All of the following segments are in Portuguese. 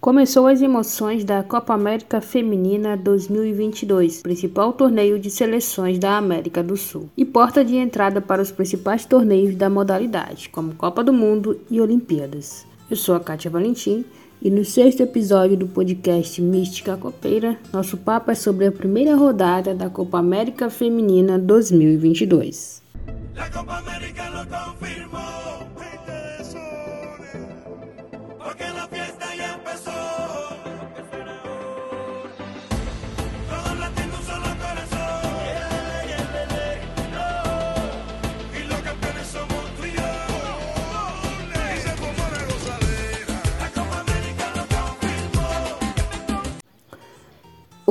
Começou as emoções da Copa América Feminina 2022, principal torneio de seleções da América do Sul, e porta de entrada para os principais torneios da modalidade, como Copa do Mundo e Olimpíadas. Eu sou a Kátia Valentim e no sexto episódio do podcast Mística Copeira, nosso papo é sobre a primeira rodada da Copa América Feminina 2022. A Copa América.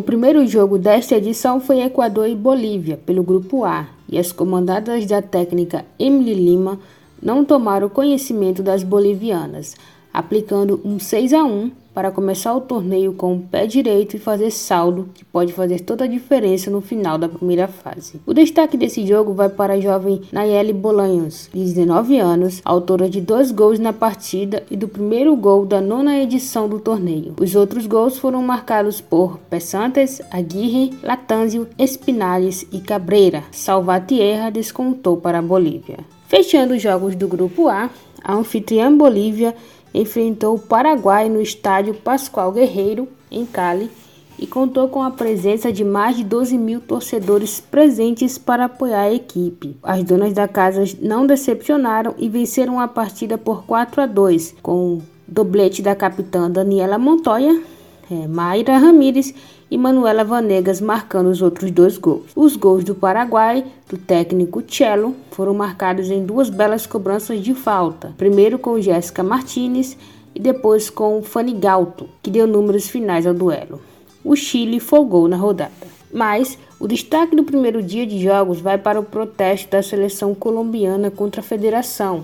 Primeiro jogo desta edição foi Equador e Bolívia, pelo Grupo A, e as comandadas da técnica Emily Lima não tomaram conhecimento das bolivianas, aplicando um 6 a 1 para começar o torneio com o pé direito e fazer saldo, que pode fazer toda a diferença no final da primeira fase. O destaque desse jogo vai para a jovem Nayeli Bolanhos, de 19 anos, autora de dois gols na partida e do primeiro gol da nona edição do torneio. Os outros gols foram marcados por Pessantes, Aguirre, Latanzio, Espinales e Cabreira. Salvatierra descontou para a Bolívia. Fechando os jogos do grupo A, a anfitriã Bolívia enfrentou o Paraguai no estádio Pascoal Guerreiro, em Cali, e contou com a presença de mais de 12 mil torcedores presentes para apoiar a equipe. As donas da casa não decepcionaram e venceram a partida por 4 a 2, com doblete da capitã Daniela Montoya, é, Mayra Ramírez e Manuela Vanegas marcando os outros dois gols. Os gols do Paraguai, do técnico Cello, foram marcados em duas belas cobranças de falta. Primeiro com Jéssica Martinez e depois com Fanny Galto, que deu números finais ao duelo. O Chile folgou na rodada. Mas o destaque do primeiro dia de jogos vai para o protesto da seleção colombiana contra a federação.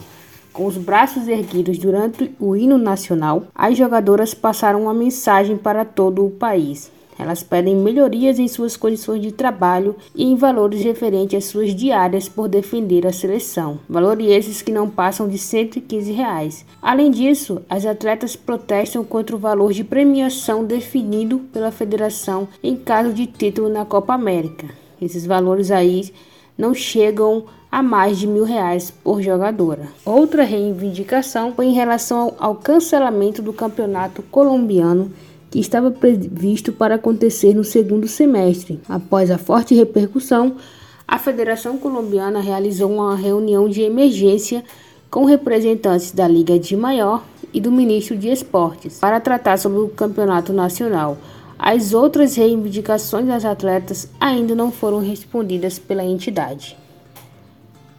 Com os braços erguidos durante o hino nacional, as jogadoras passaram uma mensagem para todo o país. Elas pedem melhorias em suas condições de trabalho e em valores referentes às suas diárias por defender a seleção, valores esses que não passam de 115 reais. Além disso, as atletas protestam contra o valor de premiação definido pela federação em caso de título na Copa América. Esses valores aí não chegam a mais de mil reais por jogadora. Outra reivindicação foi em relação ao cancelamento do campeonato colombiano que estava previsto para acontecer no segundo semestre. Após a forte repercussão, a Federação Colombiana realizou uma reunião de emergência com representantes da Liga de Maior e do ministro de Esportes para tratar sobre o campeonato nacional. As outras reivindicações das atletas ainda não foram respondidas pela entidade.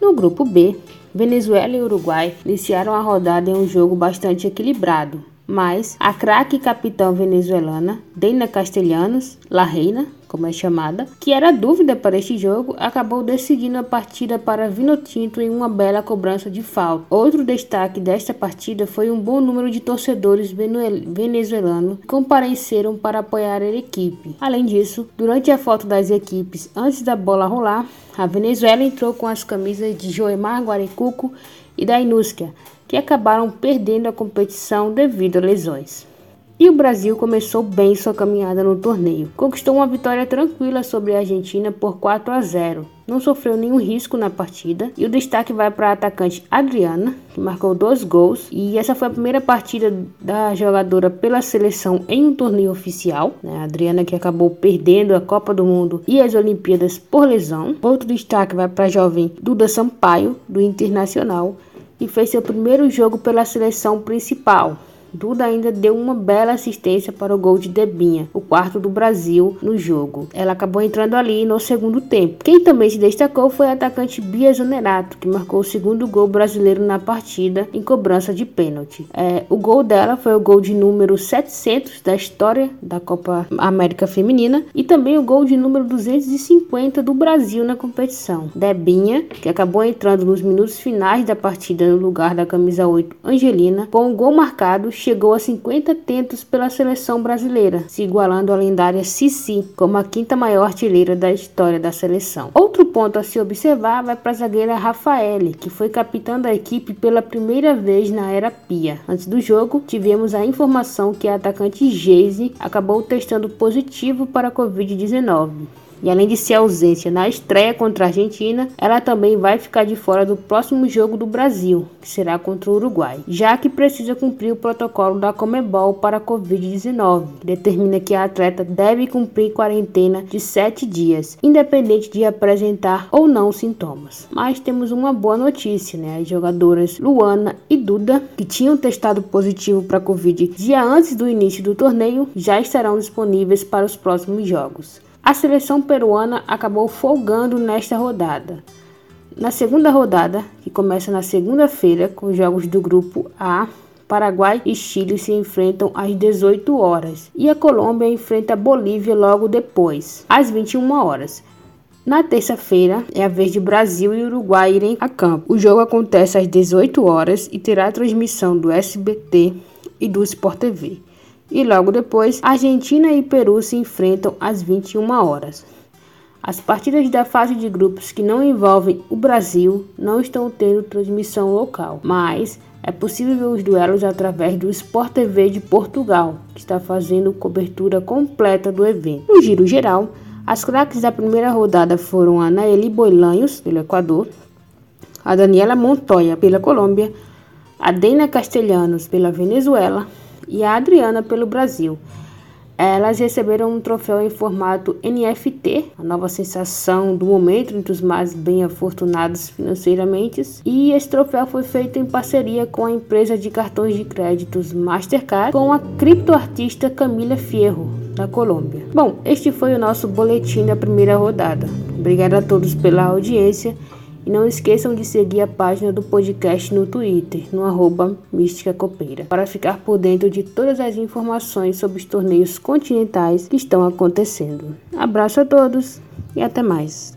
No grupo B, Venezuela e Uruguai iniciaram a rodada em um jogo bastante equilibrado mas a craque capitã venezuelana Deina Castellanos, La Reina, como é chamada, que era dúvida para este jogo, acabou decidindo a partida para Vinotinto em uma bela cobrança de falta. Outro destaque desta partida foi um bom número de torcedores venezuelanos que compareceram para apoiar a equipe. Além disso, durante a foto das equipes antes da bola rolar, a Venezuela entrou com as camisas de Joemar Guarecuco e da Inúsquia, que acabaram perdendo a competição devido a lesões. E o Brasil começou bem sua caminhada no torneio. Conquistou uma vitória tranquila sobre a Argentina por 4 a 0. Não sofreu nenhum risco na partida. E o destaque vai para a atacante Adriana, que marcou dois gols. E essa foi a primeira partida da jogadora pela seleção em um torneio oficial. Né? A Adriana que acabou perdendo a Copa do Mundo e as Olimpíadas por lesão. Outro destaque vai para a jovem Duda Sampaio, do Internacional, e fez seu primeiro jogo pela seleção principal. Duda ainda deu uma bela assistência para o gol de Debinha, o quarto do Brasil no jogo. Ela acabou entrando ali no segundo tempo. Quem também se destacou foi a atacante Bia Zonerato, que marcou o segundo gol brasileiro na partida em cobrança de pênalti. É, o gol dela foi o gol de número 700 da história da Copa América Feminina e também o gol de número 250 do Brasil na competição. Debinha, que acabou entrando nos minutos finais da partida no lugar da camisa 8 Angelina, com o gol marcado chegou a 50 tentos pela seleção brasileira, se igualando à lendária Cici como a quinta maior artilheira da história da seleção. Outro ponto a se observar vai para a zagueira Rafaele, que foi capitã da equipe pela primeira vez na era Pia. Antes do jogo, tivemos a informação que a atacante Geise acabou testando positivo para a Covid-19. E além de ser ausência na estreia contra a Argentina, ela também vai ficar de fora do próximo jogo do Brasil, que será contra o Uruguai, já que precisa cumprir o protocolo da Comebol para a Covid-19, que determina que a atleta deve cumprir quarentena de 7 dias, independente de apresentar ou não sintomas. Mas temos uma boa notícia, né? As jogadoras Luana e Duda, que tinham testado positivo para a Covid dia antes do início do torneio, já estarão disponíveis para os próximos jogos. A seleção peruana acabou folgando nesta rodada. Na segunda rodada, que começa na segunda-feira com os jogos do grupo A, Paraguai e Chile se enfrentam às 18 horas e a Colômbia enfrenta a Bolívia logo depois, às 21 horas. Na terça-feira é a vez de Brasil e Uruguai irem a campo. O jogo acontece às 18 horas e terá transmissão do SBT e do Sport TV e logo depois Argentina e Peru se enfrentam às 21 horas. As partidas da fase de grupos que não envolvem o Brasil não estão tendo transmissão local, mas é possível ver os duelos através do Sport TV de Portugal, que está fazendo cobertura completa do evento. No giro geral, as craques da primeira rodada foram a Naeli Boilanhos, pelo Equador, a Daniela Montoya, pela Colômbia, a Dena Castelhanos, pela Venezuela, e a Adriana pelo Brasil. Elas receberam um troféu em formato NFT, a nova sensação do momento entre os mais bem afortunados financeiramente. E esse troféu foi feito em parceria com a empresa de cartões de créditos Mastercard, com a criptoartista Camila Fierro, da Colômbia. Bom, este foi o nosso boletim da primeira rodada. Obrigada a todos pela audiência e não esqueçam de seguir a página do podcast no Twitter, no arroba Mística Copeira, para ficar por dentro de todas as informações sobre os torneios continentais que estão acontecendo. Abraço a todos e até mais.